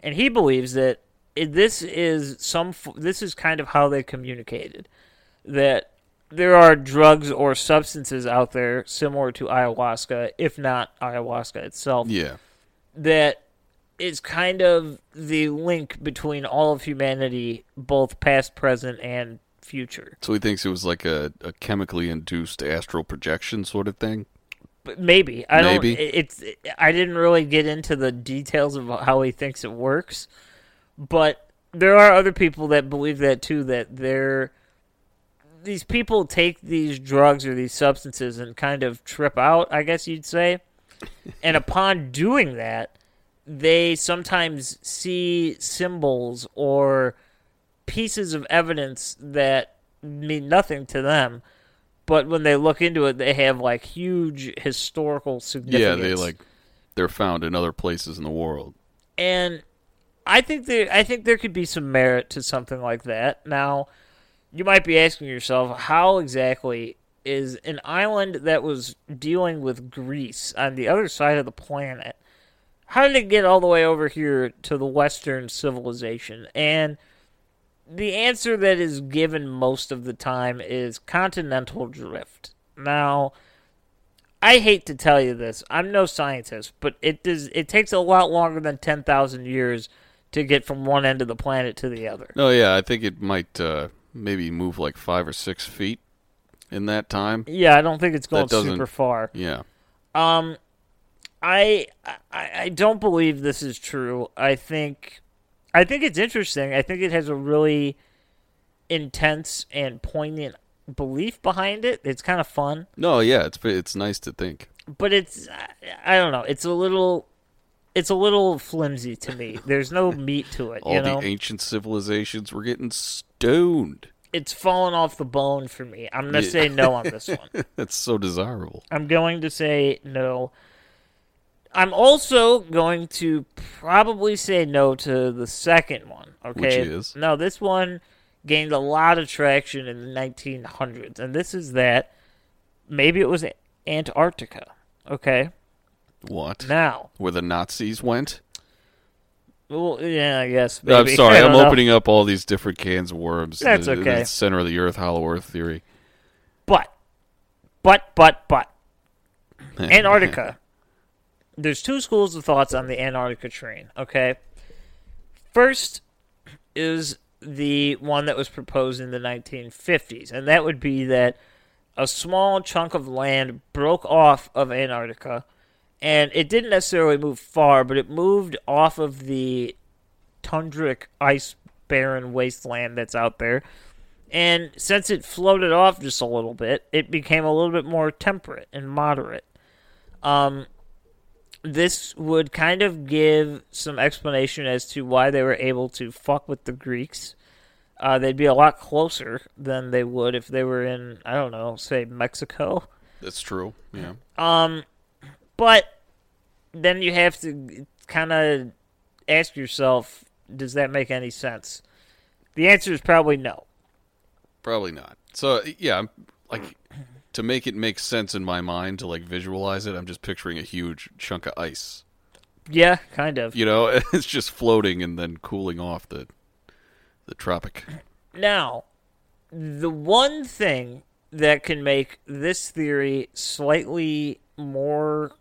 and he believes that this is some this is kind of how they communicated that there are drugs or substances out there similar to ayahuasca, if not ayahuasca itself, Yeah. That is kind of the link between all of humanity, both past, present, and future. So he thinks it was like a, a chemically induced astral projection sort of thing. But maybe I Maybe. don't. it- It's I didn't really get into the details of how he thinks it works, but there are other people that believe that too. That they're these people take these drugs or these substances and kind of trip out. I guess you'd say, and upon doing that, they sometimes see symbols or pieces of evidence that mean nothing to them. But when they look into it, they have like huge historical significance. Yeah, they like they're found in other places in the world. and I think there, I think there could be some merit to something like that. Now, you might be asking yourself, how exactly is an island that was dealing with Greece on the other side of the planet? How did it get all the way over here to the Western civilization? And the answer that is given most of the time is continental drift. Now, I hate to tell you this. I'm no scientist, but it does it takes a lot longer than 10,000 years to get from one end of the planet to the other. Oh yeah, I think it might uh, maybe move like five or six feet in that time. Yeah, I don't think it's going super far. Yeah. Um, I, I I don't believe this is true. I think I think it's interesting. I think it has a really intense and poignant belief behind it. It's kind of fun, No, yeah, it's it's nice to think. but it's I- don't know. It's a little it's a little flimsy to me. There's no meat to it. All you know, the ancient civilizations were getting stoned. It's fallen off the bone for me. I'm gonna Yeah. say no on this one. That's so desirable. I'm going to say no. I'm also going to probably say no to the second one. Okay, Which is? no. This one gained a lot of traction in the 1900s, and this is that maybe it was Antarctica. Okay, What? now, Where the Nazis went? Well, yeah, I guess. I'm sorry, I'm know. opening up all these different cans of worms. That's The- the okay. center of the earth, hollow earth theory. But, but, but, but, Antarctica. There's two schools of thoughts on the Antarctica train, okay? First is the one that was proposed in the 1950s, and that would be that a small chunk of land broke off of Antarctica, and it didn't necessarily move far, but it moved off of the tundric ice barren wasteland that's out there. And since it floated off just a little bit, it became a little bit more temperate and moderate. Um, this would kind of give some explanation as to why they were able to fuck with the Greeks. Uh, they'd be a lot closer than they would if they were in, I don't know, say Mexico. That's true. Yeah. Um, but then you have to kind of ask yourself, does that make any sense? The answer is probably no. Probably not. So yeah, I'm like to make it make sense in my mind to like visualize it. I'm just picturing a huge chunk of ice Yeah, kind of. You know, it's just floating and then cooling off the the tropic. Now, the one thing that can make this theory slightly more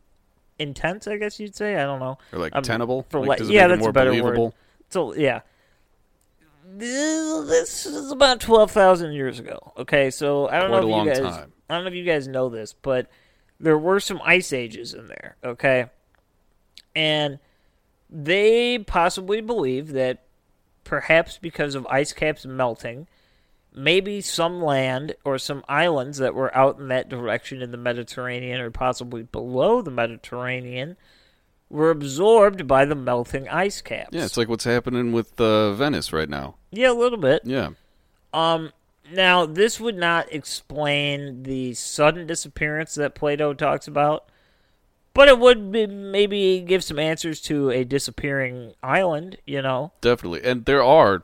intense, I guess you'd say, I don't know. Or like Um, tenable? For Like, it yeah, that's more a better believable? word. So yeah, this is about twelve thousand years ago. Okay, so I don't Quite know a if long you guys, time. I don't know if you guys know this, but there were some ice ages in there. Okay, and they possibly believe that perhaps because of ice caps melting, maybe some land or some islands that were out in that direction in the Mediterranean or possibly below the Mediterranean were absorbed by the melting ice caps. Yeah, it's like what's happening with uh, Venice right now. yeah, a little bit. Yeah. Um, now this would not explain the sudden disappearance that Plato talks about, but it would be, maybe give some answers to a disappearing island. You know? Definitely. And there are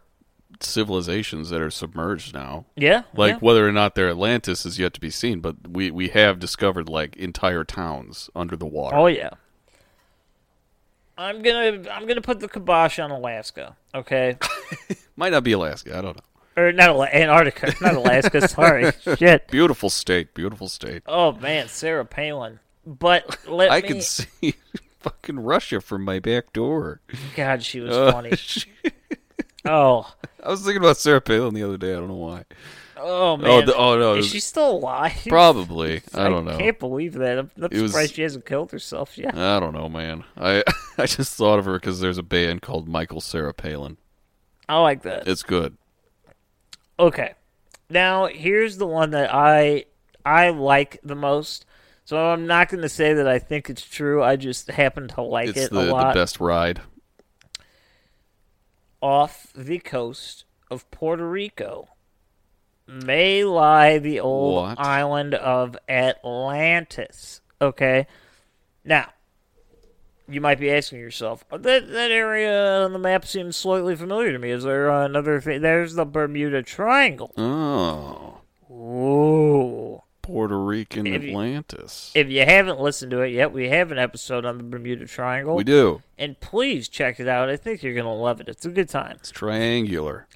civilizations that are submerged now. Yeah. Like yeah. whether or not they're Atlantis is yet to be seen, but we we have discovered like entire towns under the water. Oh yeah. I'm gonna I'm gonna put the kibosh on Alaska. Okay. Might not be Alaska, I don't know. or not Ala- Antarctica, not Alaska. sorry, shit. Beautiful state, beautiful state. Oh man, Sarah Palin. But let I me. can see fucking Russia from my back door. God, she was Uh, funny. Oh, I was thinking about Sarah Palin the other day. I don't know why. oh, oh man. Oh, the, oh no, Is she still alive? probably. I don't know. I can't believe that. I'm not It was- surprised she hasn't killed herself yet. I don't know, man. I I just thought of her because there's a band called Michael Cera Palin. I like that. It's good. Okay. Now here's the one that I I like the most. So I'm not going to say that I think it's true. I just happen to like it's it the, a the best ride. Off the coast of Puerto Rico may lie the old What? island of Atlantis. Okay. Now, you might be asking yourself, "Oh, that that area on the map seems slightly familiar to me. Is there another thing? There's the Bermuda Triangle. Oh, Ooh. Puerto Rican If you- Atlantis. If you haven't listened to it yet, we have an episode on the Bermuda Triangle. we do. And please check it out. I think you're going to love it. It's a good time. It's triangular.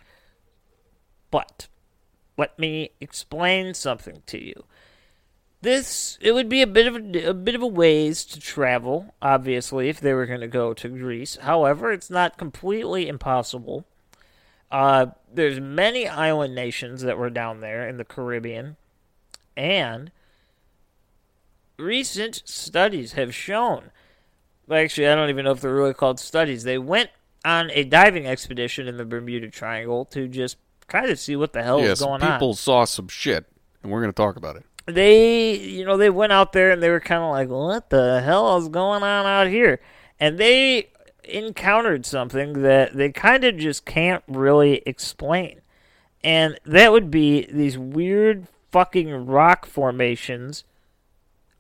But let me explain something to you. This it would be a bit of a, a bit of a ways to travel, obviously, if they were going to go to Greece. However, it's not completely impossible. Uh, there's many island nations that were down there in the Caribbean, and recent studies have shown. well, Actually, I don't even know if they're really called studies. They went on a diving expedition in the Bermuda Triangle to just kind of see what the hell yeah, some going people on. saw some shit, and we're going to talk about it. They, you know, they went out there and they were kind of like, "What the hell is going on out here?" And they encountered something that they kind of just can't really explain, and that would be these weird fucking rock formations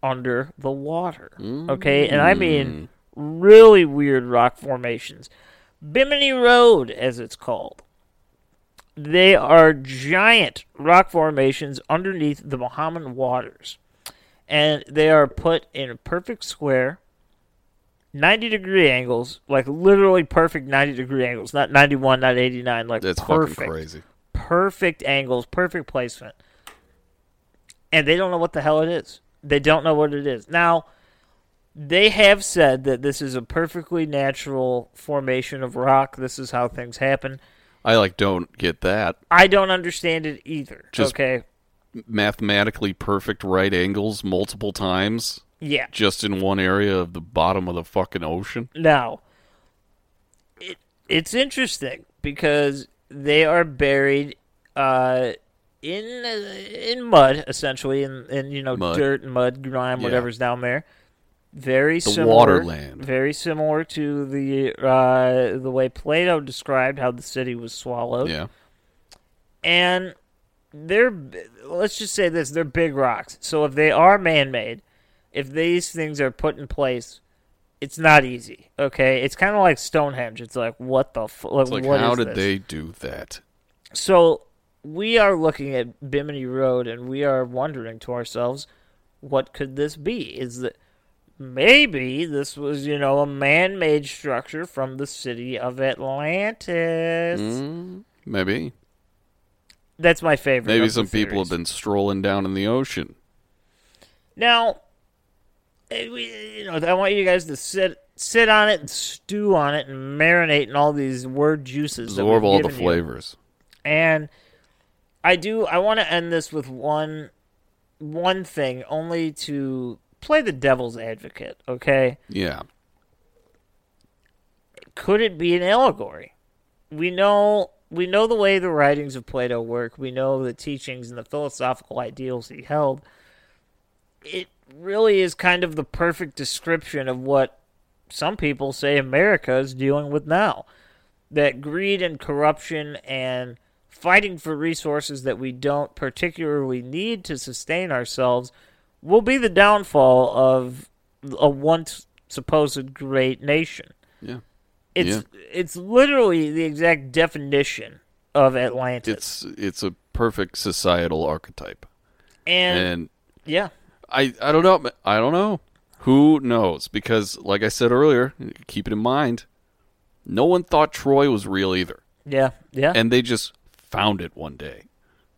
under the water. Okay, and I mean mm. really weird rock formations. Bimini Road, as it's called. They are giant rock formations underneath the Bahamian waters. And they are put in a perfect square, 90 degree angles, like literally perfect 90 degree angles, not 91, not 89, like That's perfect fucking crazy. perfect angles, perfect placement. And they don't know what the hell it is. They don't know what it is. Now, they have said that this is a perfectly natural formation of rock. This is how things happen. I like don't get that. I don't understand it either. Just- okay. Mathematically perfect right angles multiple times Yeah. just in one area of the bottom of the fucking ocean. Now, it, it's interesting because they are buried uh, in in mud, essentially, in, in you know Mud. dirt and mud, grime, Yeah. whatever's down there. Very The similar, waterland. Very similar to the uh, the way Plato described how the city was swallowed. Yeah. and they're let's just say this: they're big rocks. So if they are man-made, if these things are put in place, it's not easy. Okay, it's kind of like Stonehenge. It's like what the f- like, like, how did this? they do that? So we are looking at Bimini Road, and we are wondering to ourselves, what could this be? Is that maybe this was, you know, a man made structure from the city of Atlantis. Mm, maybe. That's my favorite. Maybe some people have been strolling down in the ocean. Now, eh, we- you know, I want you guys to sit sit on it and stew on it and marinate in all these word juices. that Absorb all the given you. flavors. And I do. I want to end this with one one thing, only to play the devil's advocate. Okay, Yeah. could it be an allegory? We know we know the way the writings of Plato work. We know the teachings and the philosophical ideals he held. It really is kind of the perfect description of what some people say America is dealing with now. That greed and corruption and fighting for resources that we don't particularly need to sustain ourselves will be the downfall of a once supposed great nation. Yeah. It's Yeah. it's literally the exact definition of Atlantis. It's it's a perfect societal archetype. and, And yeah, I I don't know. I don't know. Who knows? Because like I said earlier, keep it in mind, no one thought Troy was real either. yeah, yeah. And they just found it one day.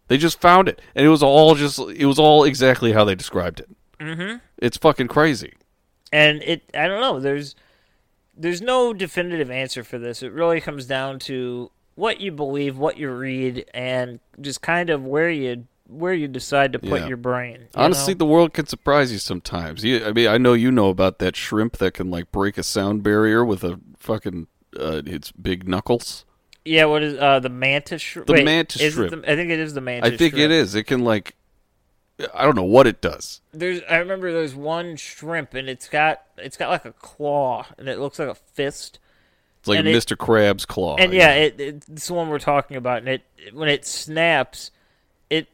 They just found it. And it was all just it was all exactly how they described it. Mm-hmm. It's fucking crazy. and it I don't know. There's there's no definitive answer for this. It really comes down to what you believe, what you read, and just kind of where you where you decide to put Yeah. your brain. you Honestly, know? the world can surprise you sometimes. You, I mean, I know you know about that shrimp that can like break a sound barrier with a fucking uh, its big knuckles. Yeah. What is uh the mantis shrimp? The Wait, mantis shrimp. the- I think it is the mantis. I think shrimp. it is. It can like, I don't know what it does. There's I remember there's one shrimp and it's got it's got like a claw and it looks like a fist. It's like And a it- Mr. Krabs claw. and yeah, it, it, it's the one we're talking about. And it when it snaps, it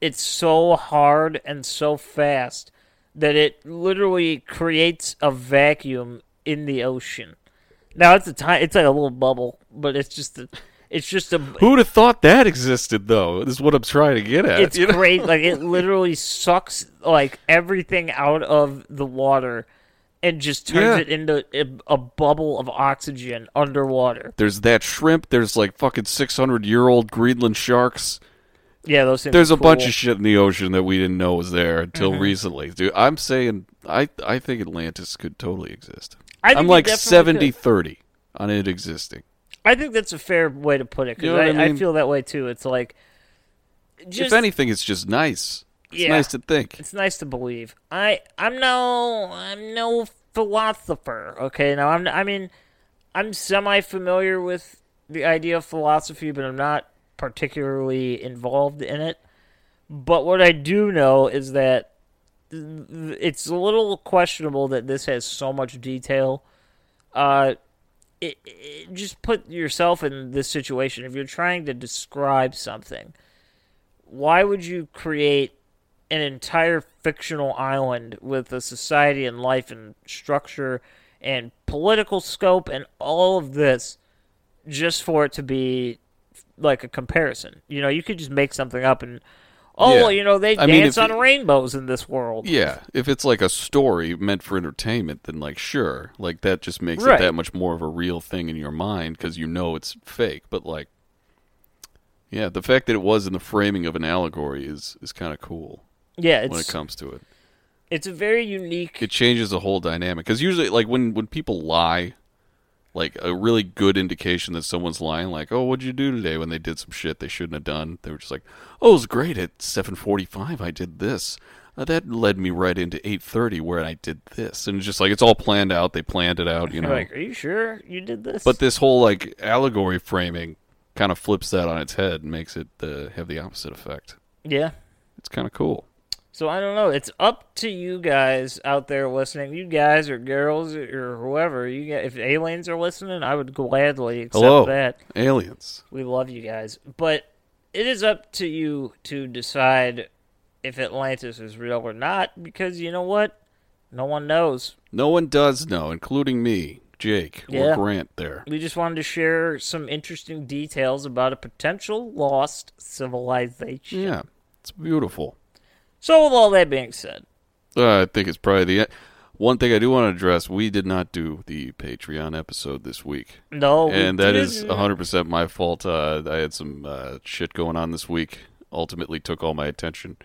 it's so hard and so fast that it literally creates a vacuum in the ocean. Now it's a tiny, it's like a little bubble, but it's just a, it's just a Who'd have thought that existed though? This is what I'm trying to get at. it's you know? great. Like it literally sucks like everything out of the water and just turns Yeah. it into a, a bubble of oxygen underwater. There's that shrimp. There's like fucking 600 year old Greenland sharks. Yeah, those things. There's are a bunch of shit in the ocean that we didn't know was there until Mm-hmm. recently. Dude, I'm saying I I think Atlantis could totally exist. I think I'm like definitely 70 30 on it existing. I think that's a fair way to put it because You know I, I I feel that way too. It's like, just, if anything, it's just nice. It's Yeah. nice to think. it's nice to believe. I I'm no I'm no philosopher. Okay, now I'm I mean I'm semi familiar with the idea of philosophy, but I'm not particularly involved in it. But what I do know is that it's a little questionable that this has so much detail. Uh, it, it, just put yourself in this situation. If you're trying to describe something, why would you create an entire fictional island with a society and life and structure and political scope and all of this just for it to be like a comparison? You know, you could just make something up and oh, Yeah. well, you know, they I mean, dance if on it- rainbows in this world. Yeah, if it's like a story meant for entertainment, then like sure, like that just makes Right. it that much more of a real thing in your mind because you know it's fake. But like, yeah, the fact that it was in the framing of an allegory is is kind of cool Yeah, when it comes to it. it's a very unique. It changes the whole dynamic because usually, like when when people lie, like a really good indication that someone's lying, like, "Oh, what'd you do today?" When they did some shit they shouldn't have done, they were just like, "Oh, it was great at seven forty-five. I did this." Uh, that led me right into eight thirty, where I did this, and it's just like it's all planned out. They planned it out, you know. Like, are you sure you did this? But this whole like allegory framing kind of flips that on its head and makes it uh, have the opposite effect. yeah. It's kind of cool. So I don't know. It's up to you guys out there listening. You guys or girls or whoever. You get, if aliens are listening, I would gladly accept Hello, that. aliens. We love you guys, but it is up to you to decide if Atlantis is real or not. Because you know what, no one knows. No one does know, including me, Jake, Yeah. or Grant. There. We just wanted to share some interesting details about a potential lost civilization. Yeah, it's beautiful. So with all that being said, Uh, I think it's probably the end. One thing I do want to address: we did not do the Patreon episode this week, No, we and that is didn't. 100 percent my fault. Uh, I had some uh, shit going on this week. Ultimately, took all my attention,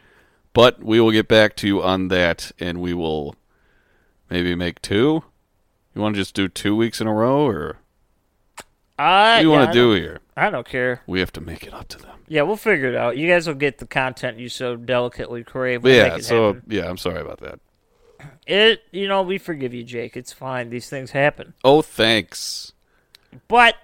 but we will get back to you on that, and we will maybe make two. You want to just do two weeks in a row, or I, what do you Uh, yeah, want to do here? I don't care. We have to make it up to them. Yeah, we'll figure it out. You guys will get the content you so delicately crave. We'll yeah, so happen. yeah, I'm sorry about that. it. You know, we forgive you, Jake. It's fine. These things happen. Oh, thanks. But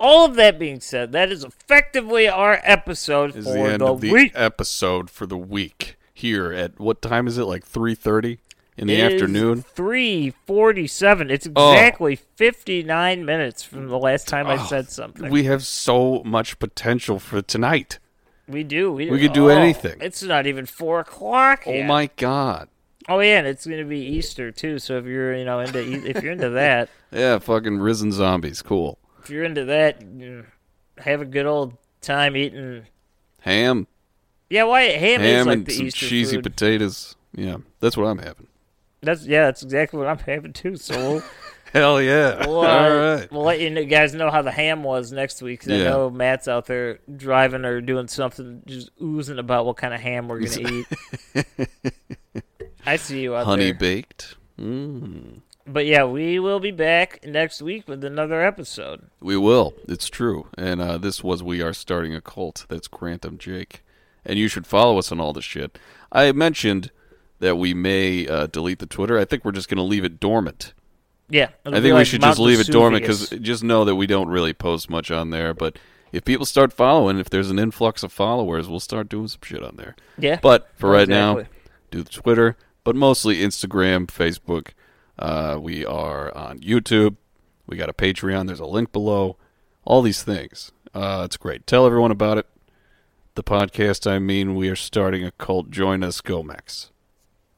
all of that being said, that is effectively our episode Is for the end the of the week. episode for the week here at what time is it? Like 3:30 in the It is afternoon. 347. It's Oh. exactly 59 minutes from the last time I oh, said something. We have so much potential for tonight. We do. We, We could do oh, anything. It's not even 4 o'clock Oh yet. my god. Oh, yeah, and it's going to be Easter, too. So if you're, you know, into if you're into that, Yeah, fucking risen zombies. Cool. if you're into that, have a good old time eating. Ham, Yeah, why ham, is ham like and the some Easter cheesy food. potatoes. Yeah, that's what I'm having. That's yeah, that's exactly what I'm having too. So we'll, Hell yeah. we'll, All uh, right. we'll let you guys know how the ham was next week. 'cause I Yeah. know Matt's out there driving or doing something, just oozing about what kind of ham we're gonna eat. I see you out Honey there. baked. Mm. But yeah, we will be back next week with another episode. We will. It's true. And uh, this was We Are Starting a Cult. That's Grantham Jake. And you should follow us on all this shit. I mentioned that we may uh, delete the Twitter. I think we're just going to leave it dormant. Yeah, I think we should Mount just leave it dormant because just know that we don't really post much on there. But if people start following, if there's an influx of followers, we'll start doing some shit on there. yeah, But for right now, do the Twitter, but mostly Instagram, Facebook. Uh, we are on YouTube. We got a Patreon. There's a link below. All these things. Uh, it's great. Tell everyone about it. The podcast, I mean, we are starting a cult. Join us, Gomex.